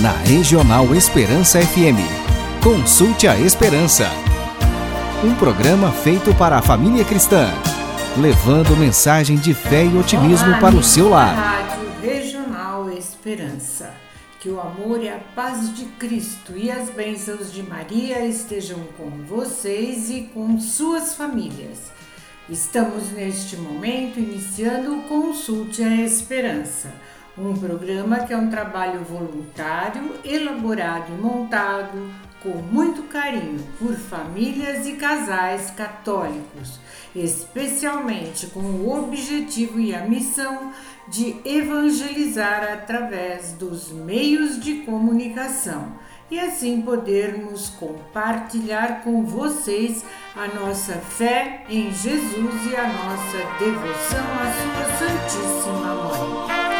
na Regional Esperança FM. Consulte a Esperança. Um programa feito para a família cristã, levando mensagem de fé e otimismo Olá, para o seu lar. Rádio Regional Esperança. Que o amor e a paz de Cristo e as bênçãos de Maria estejam com vocês e com suas famílias. Estamos neste momento iniciando o Consulte a Esperança, um programa que é um trabalho voluntário, elaborado e montado com muito carinho por famílias e casais católicos, especialmente com o objetivo e a missão de evangelizar através dos meios de comunicação e assim podermos compartilhar com vocês a nossa fé em Jesus e a nossa devoção à Sua Santíssima Mãe.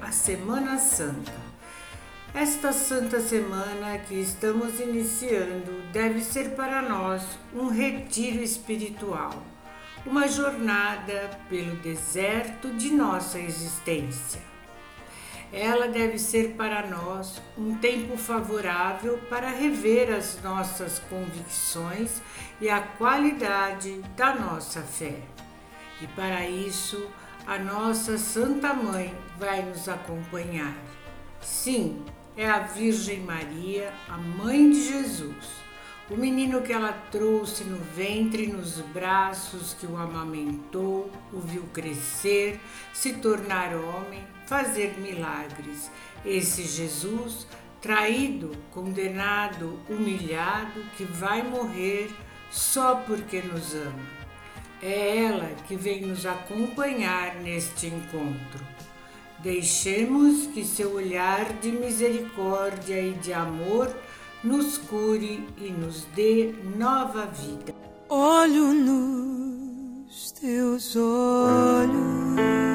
A Semana Santa. Esta Santa Semana que estamos iniciando deve ser para nós um retiro espiritual, uma jornada pelo deserto de nossa existência. Ela deve ser para nós um tempo favorável para rever as nossas convicções e a qualidade da nossa fé. E para isso, a nossa Santa Mãe vai nos acompanhar. Sim, é a Virgem Maria, a mãe de Jesus, o menino que ela trouxe no ventre, nos braços, que o amamentou, o viu crescer, se tornar homem, fazer milagres. Esse Jesus traído, condenado, humilhado, que vai morrer só porque nos ama. É ela que vem nos acompanhar neste encontro. Deixemos que seu olhar de misericórdia e de amor nos cure e nos dê nova vida. Olho nos teus olhos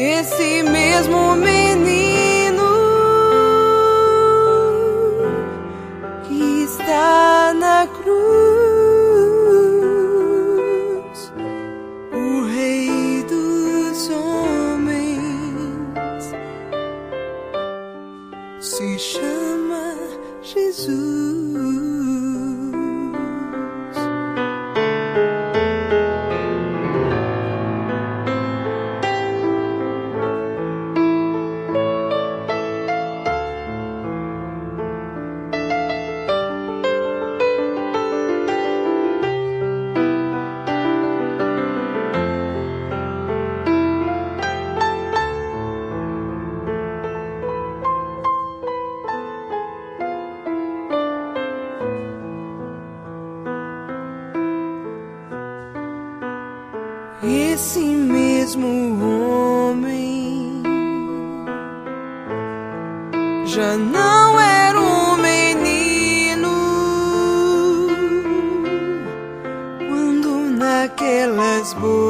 Esse mesmo menino smooth.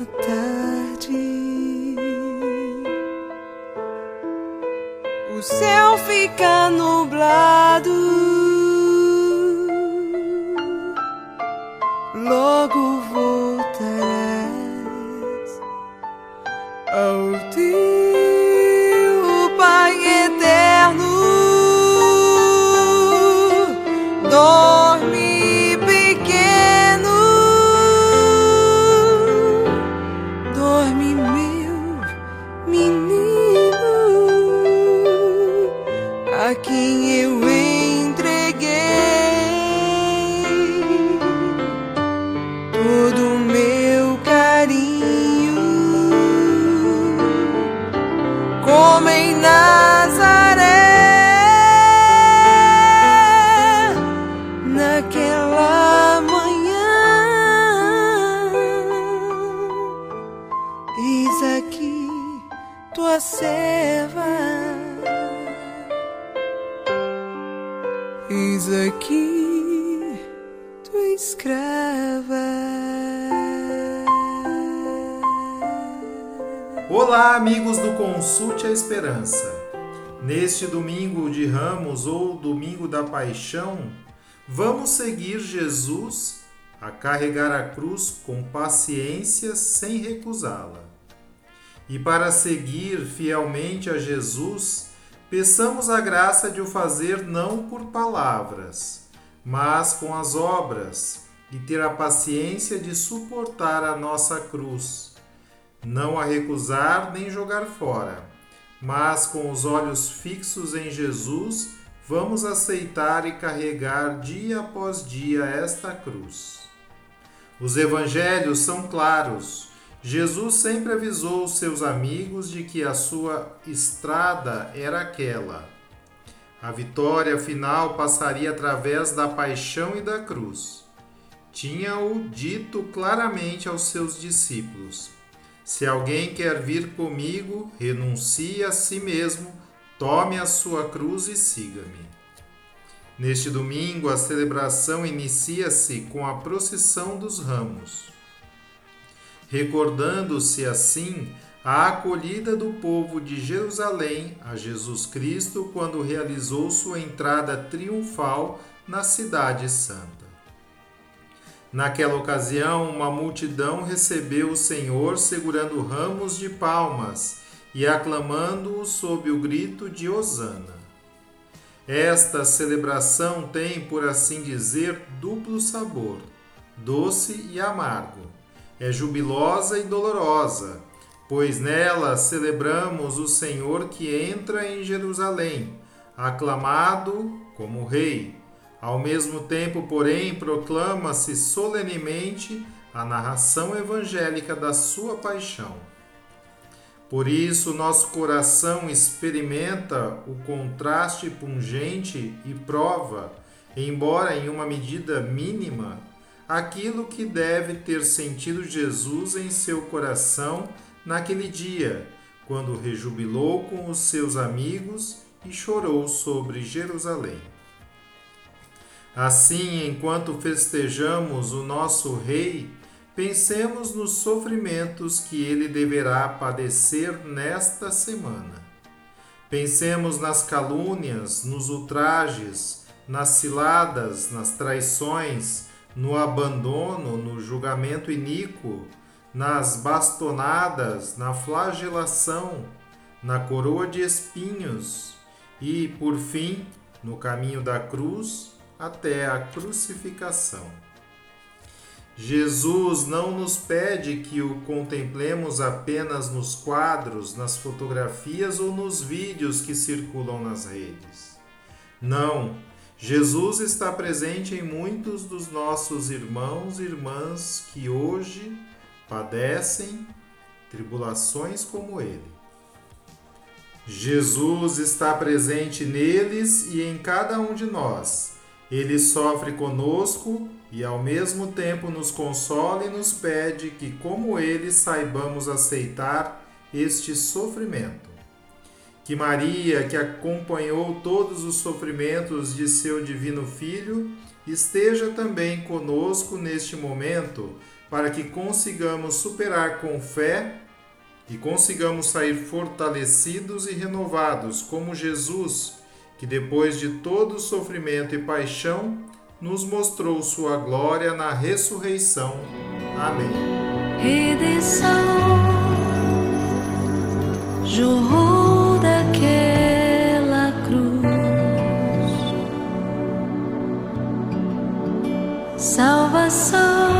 A tarde, o céu fica nublado. Eis aqui tua escrava. Olá, amigos do Consulte a Esperança. Neste domingo de Ramos ou domingo da Paixão, vamos seguir Jesus a carregar a cruz com paciência sem recusá-la. E para seguir fielmente a Jesus, peçamos a graça de o fazer não por palavras, mas com as obras, e ter a paciência de suportar a nossa cruz não a recusar nem jogar fora, mas com os olhos fixos em Jesus, vamos aceitar e carregar dia após dia esta cruz. Os evangelhos são claros. Jesus sempre avisou os seus amigos de que a sua estrada era aquela. A vitória final passaria através da paixão e da cruz. Tinha-o dito claramente aos seus discípulos. Se alguém quer vir comigo, renuncie a si mesmo, tome a sua cruz e siga-me. Neste domingo, a celebração inicia-se com a procissão dos ramos, recordando-se assim a acolhida do povo de Jerusalém a Jesus Cristo quando realizou sua entrada triunfal na Cidade Santa. Naquela ocasião, uma multidão recebeu o Senhor segurando ramos de palmas e aclamando-o sob o grito de Hosana. Esta celebração tem, por assim dizer, duplo sabor, doce e amargo. É jubilosa e dolorosa, pois nela celebramos o Senhor que entra em Jerusalém, aclamado como Rei. Ao mesmo tempo, porém, proclama-se solenemente a narração evangélica da sua paixão. Por isso, nosso coração experimenta o contraste pungente e prova, embora em uma medida mínima, aquilo que deve ter sentido Jesus em seu coração naquele dia, quando rejubilou com os seus amigos e chorou sobre Jerusalém. Assim, enquanto festejamos o nosso Rei, pensemos nos sofrimentos que ele deverá padecer nesta semana. Pensemos nas calúnias, nos ultrajes, nas ciladas, nas traições, no abandono, no julgamento iníquo, nas bastonadas, na flagelação, na coroa de espinhos e, por fim, no caminho da cruz até a crucificação. Jesus não nos pede que o contemplemos apenas nos quadros, nas fotografias ou nos vídeos que circulam nas redes. Não, Jesus está presente em muitos dos nossos irmãos e irmãs que hoje padecem tribulações como ele. Jesus está presente neles e em cada um de nós. Ele sofre conosco e ao mesmo tempo nos consola e nos pede que, como ele, saibamos aceitar este sofrimento. Que Maria, que acompanhou todos os sofrimentos de seu divino Filho, esteja também conosco neste momento, para que consigamos superar com fé e consigamos sair fortalecidos e renovados, como Jesus, que depois de todo sofrimento e paixão, nos mostrou sua glória na ressurreição. Amém. Redenção jorrou daquela cruz, salvação,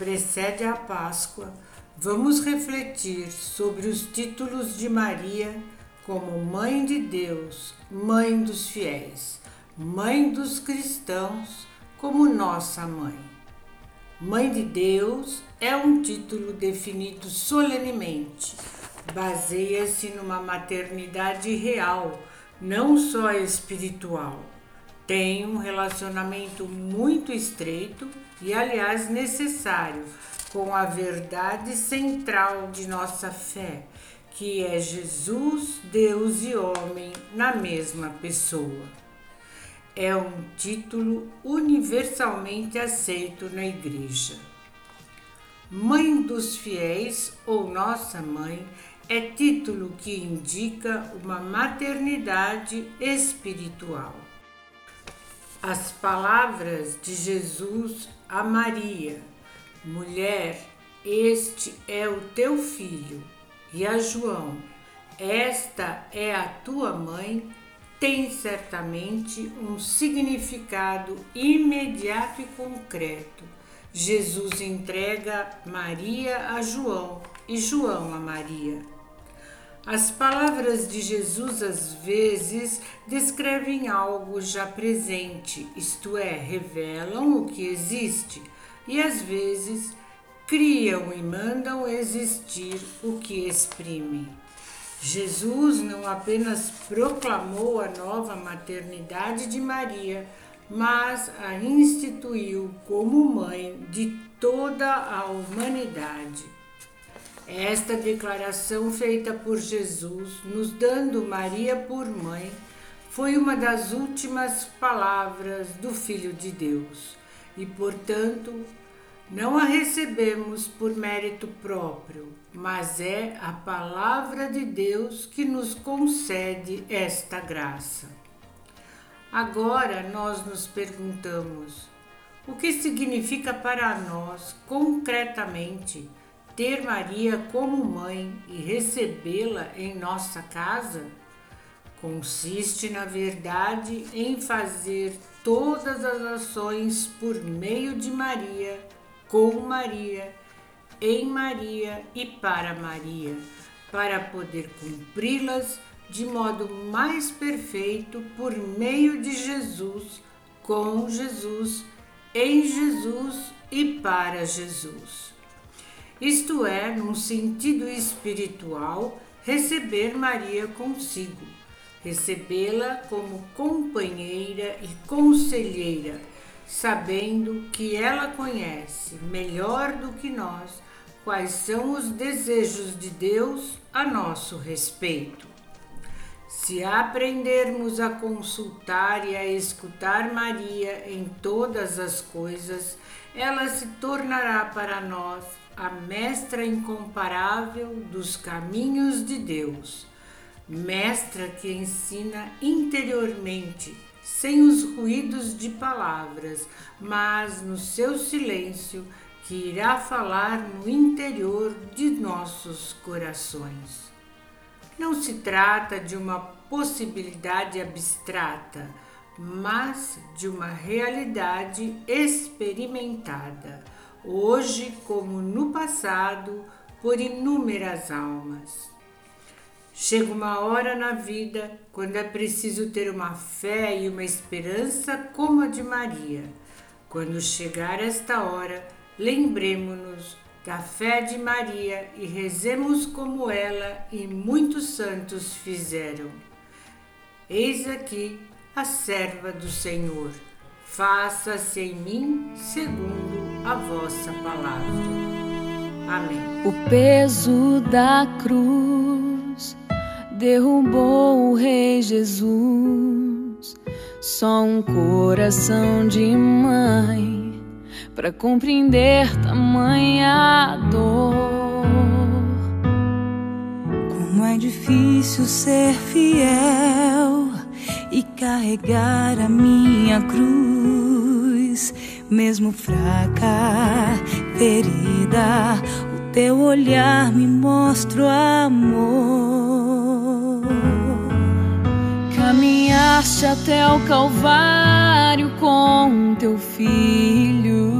antecede a Páscoa, vamos refletir sobre os títulos de Maria como Mãe de Deus, Mãe dos fiéis, Mãe dos cristãos, como nossa mãe. Mãe de Deus é um título definido solenemente. Baseia-se numa maternidade real, não só espiritual. Tem um relacionamento muito estreito e, aliás, necessário com a verdade central de nossa fé, que é Jesus, Deus e homem na mesma pessoa. É um título universalmente aceito na Igreja. Mãe dos Fiéis ou Nossa Mãe é título que indica uma maternidade espiritual. As palavras de Jesus a Maria Mulher, este é o teu filho, e a João, esta é a tua mãe, tem certamente um significado imediato e concreto. Jesus entrega Maria a João e João a Maria. As palavras de Jesus às vezes descrevem algo já presente, isto é, revelam o que existe e às vezes criam e mandam existir o que exprimem. Jesus não apenas proclamou a nova maternidade de Maria, mas a instituiu como mãe de toda a humanidade. Esta declaração feita por Jesus, nos dando Maria por mãe, foi uma das últimas palavras do Filho de Deus e, portanto, não a recebemos por mérito próprio, mas é a palavra de Deus que nos concede esta graça. Agora nós nos perguntamos: o que significa para nós, concretamente, ter Maria como mãe e recebê-la em nossa casa? Consiste, na verdade, em fazer todas as ações por meio de Maria, com Maria, em Maria e para Maria, para poder cumpri-las de modo mais perfeito por meio de Jesus, com Jesus, em Jesus e para Jesus. Isto é, num sentido espiritual, receber Maria consigo recebê-la como companheira e conselheira, sabendo que ela conhece melhor do que nós quais são os desejos de Deus a nosso respeito. Se aprendermos a consultar e a escutar Maria em todas as coisas, ela se tornará para nós a mestra incomparável dos caminhos de Deus mestra que ensina interiormente, sem os ruídos de palavras, mas no seu silêncio, que irá falar no interior de nossos corações. Não se trata de uma possibilidade abstrata, mas de uma realidade experimentada, hoje como no passado, por inúmeras almas. Chega uma hora na vida quando é preciso ter uma fé e uma esperança como a de Maria. Quando chegar esta hora, lembremos-nos da fé de Maria e rezemos como ela e muitos santos fizeram. Eis aqui a serva do Senhor. Faça-se em mim segundo a vossa palavra. Amém. O peso da cruz derrubou o Rei Jesus. Só um coração de mãe para compreender tamanha dor. Como é difícil ser fiel e carregar a minha cruz, mesmo fraca, ferida. O teu olhar me mostra o amor. Caminhaste até o Calvário com teu filho.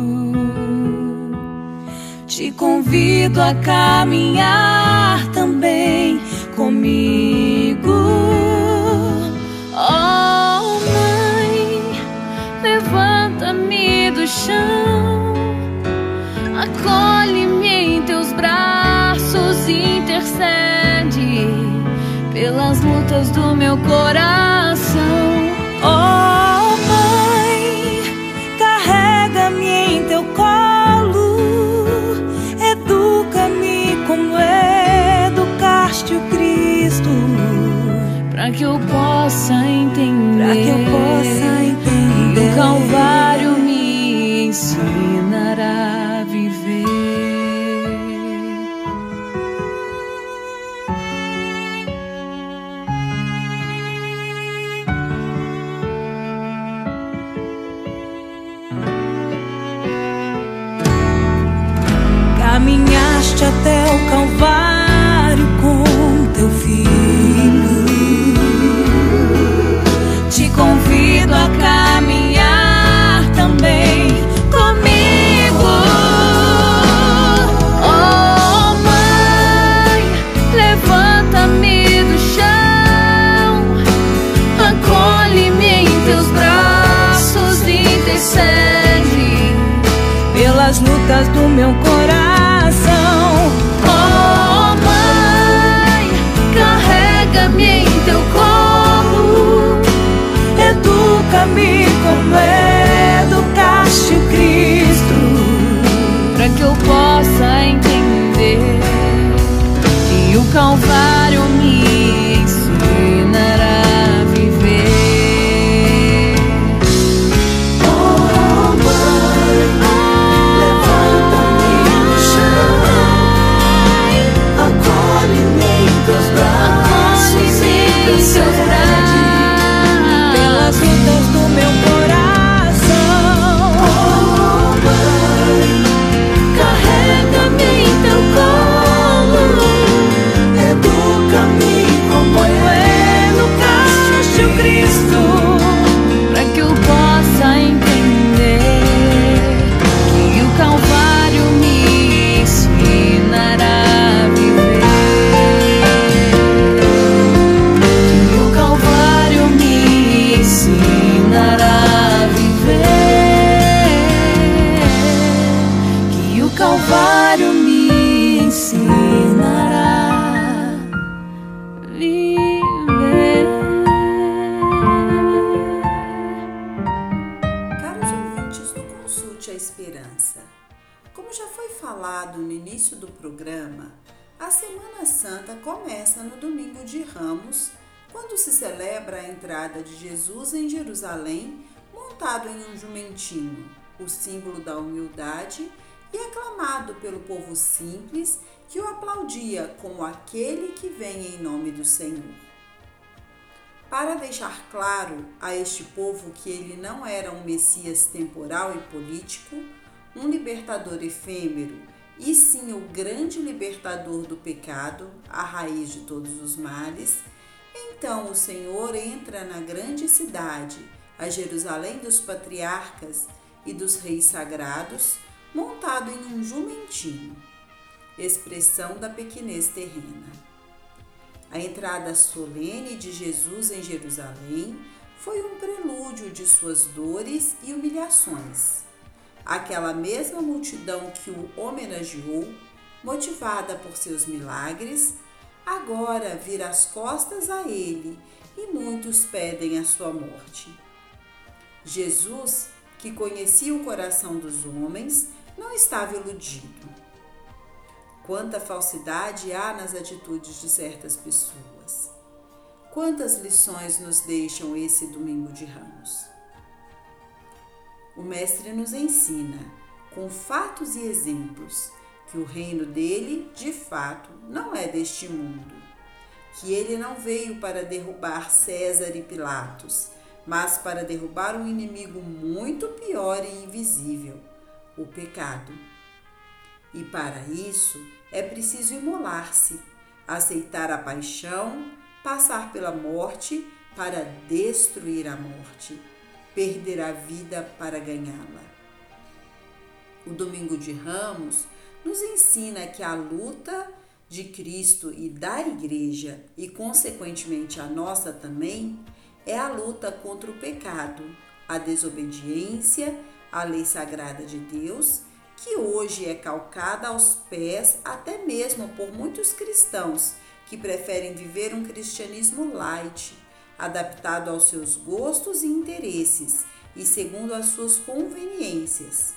te convido a caminhar também comigo. Chão, acolhe-me em teus braços, intercede pelas lutas do meu coração. Oh, Mãe, carrega-me em teu colo, educa-me como educaste o Cristo, para que eu possa entender, Educa-me como educaste o Cristo. para que eu possa entender que o Calvário Ramos, quando se celebra a entrada de Jesus em Jerusalém, montado em um jumentinho, o símbolo da humildade e aclamado pelo povo simples que o aplaudia como aquele que vem em nome do Senhor. Para deixar claro a este povo que ele não era um Messias temporal e político, um libertador efêmero, e sim o grande libertador do pecado, a raiz de todos os males, então o Senhor entra na grande cidade, a Jerusalém dos patriarcas e dos reis sagrados, montado em um jumentinho, expressão da pequenez terrena. A entrada solene de Jesus em Jerusalém foi um prelúdio de suas dores e humilhações. Aquela mesma multidão que o homenageou, motivada por seus milagres, agora vira as costas a ele e muitos pedem a sua morte. Jesus, que conhecia o coração dos homens, não estava iludido. Quanta falsidade há nas atitudes de certas pessoas. Quantas lições nos deixam esse domingo de ramos? O Mestre nos ensina, com fatos e exemplos, que o reino dele, de fato, não é deste mundo. Que ele não veio para derrubar César e Pilatos, mas para derrubar um inimigo muito pior e invisível, o pecado. E para isso é preciso imolar-se, aceitar a paixão, passar pela morte para destruir a morte, perder a vida para ganhá-la. O Domingo de Ramos nos ensina que a luta de Cristo e da Igreja, e consequentemente a nossa também, é a luta contra o pecado, a desobediência à lei sagrada de Deus, que hoje é calcada aos pés até mesmo por muitos cristãos que preferem viver um cristianismo light, adaptado aos seus gostos e interesses e segundo as suas conveniências.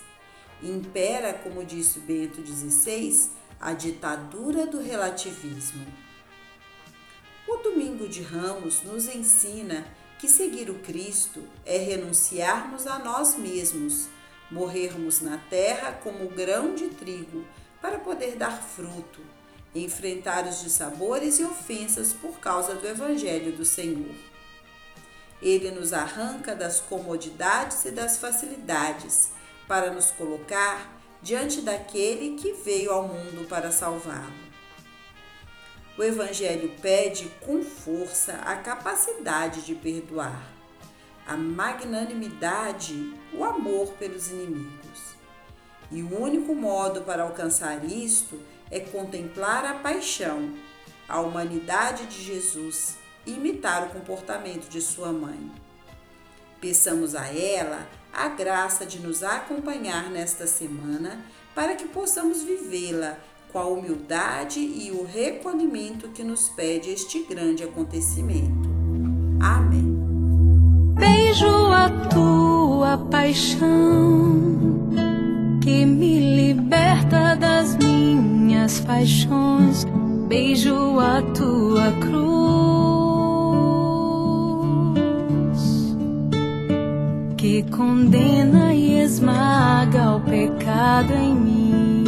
Impera, como disse Bento XVI, a ditadura do relativismo. O Domingo de Ramos nos ensina que seguir o Cristo é renunciarmos a nós mesmos, morrermos na terra como grão de trigo para poder dar fruto, enfrentar os dissabores e ofensas por causa do Evangelho do Senhor. Ele nos arranca das comodidades e das facilidades para nos colocar diante daquele que veio ao mundo para salvá-lo. O Evangelho pede com força a capacidade de perdoar, a magnanimidade, o amor pelos inimigos. E o único modo para alcançar isto é contemplar a paixão, a humanidade de Jesus imitar o comportamento de sua mãe. Peçamos a ela a graça de nos acompanhar nesta semana para que possamos vivê-la com a humildade e o recolhimento que nos pede este grande acontecimento. Amém. Beijo a tua paixão que me liberta das minhas paixões. Beijo a tua cruz que condena e esmaga o pecado em mim.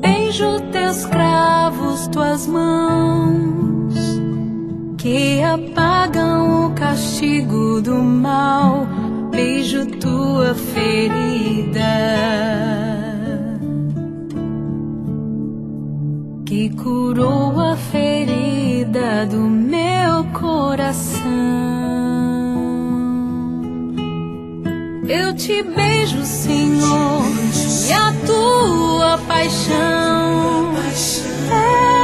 Beijo teus cravos, tuas mãos, que apagam o castigo do mal. Beijo tua ferida. Que curou a ferida do meu coração. Eu te beijo, Senhor, e a tua paixão é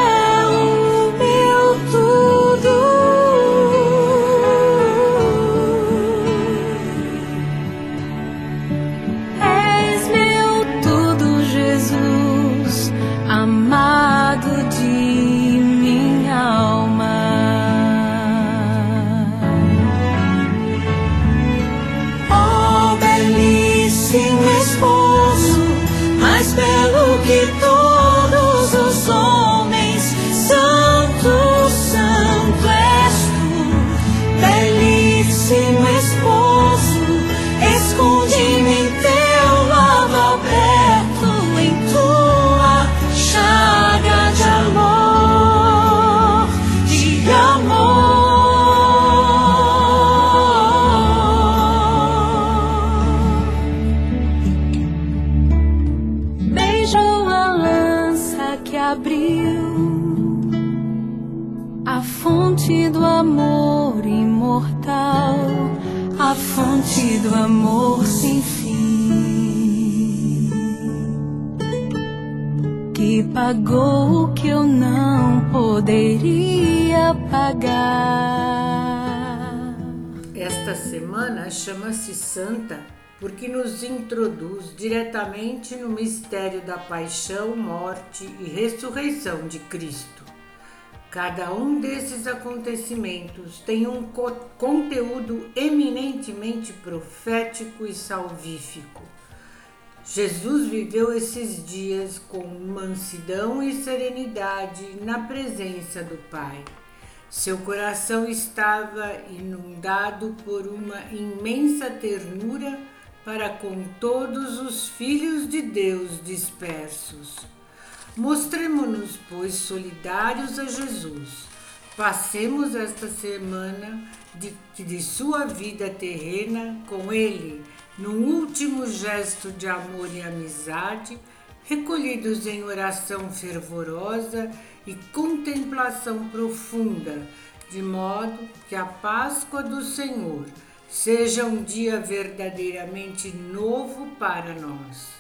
a fonte do amor sem fim, que pagou o que eu não poderia pagar. Esta semana chama-se Santa porque nos introduz diretamente no mistério da paixão, morte e ressurreição de Cristo. Cada um desses acontecimentos tem um co conteúdo eminentemente profético e salvífico. Jesus viveu esses dias com mansidão e serenidade na presença do Pai. Seu coração estava inundado por uma imensa ternura para com todos os filhos de Deus dispersos. Mostremos-nos, pois, solidários a Jesus. Passemos esta semana de, de sua vida terrena com Ele, num último gesto de amor e amizade, recolhidos em oração fervorosa e contemplação profunda, de modo que a Páscoa do Senhor seja um dia verdadeiramente novo para nós.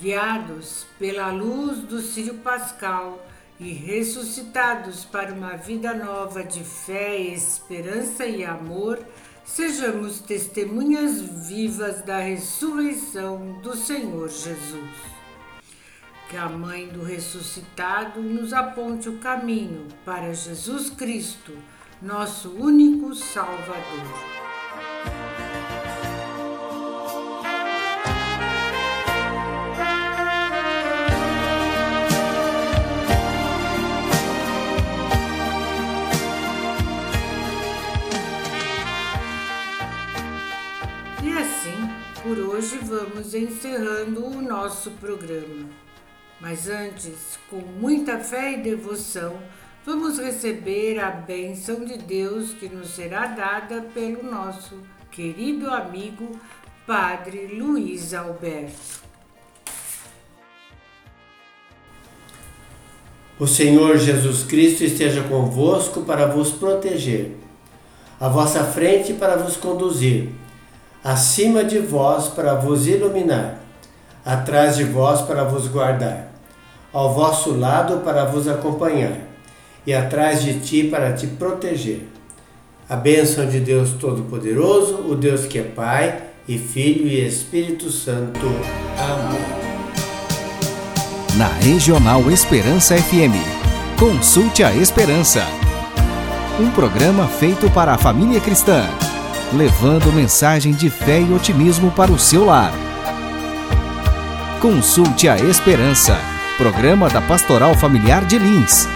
Guiados pela luz do Círio Pascal e ressuscitados para uma vida nova de fé, esperança e amor, sejamos testemunhas vivas da ressurreição do Senhor Jesus. Que a Mãe do ressuscitado nos aponte o caminho para Jesus Cristo, nosso único Salvador. Por hoje vamos encerrando o nosso programa. Mas antes, com muita fé e devoção, vamos receber a bênção de Deus que nos será dada pelo nosso querido amigo Padre Luiz Alberto. O Senhor Jesus Cristo esteja convosco para vos proteger, à vossa frente para vos conduzir acima de vós para vos iluminar, atrás de vós para vos guardar, ao vosso lado para vos acompanhar, e atrás de ti para te proteger. A bênção de Deus Todo-Poderoso, o Deus que é Pai e Filho e Espírito Santo. Amém. Na Regional Esperança FM, consulte a Esperança. Um programa feito para a família cristã levando mensagem de fé e otimismo para o seu lar. Consulte a Esperança, programa da Pastoral Familiar de Lins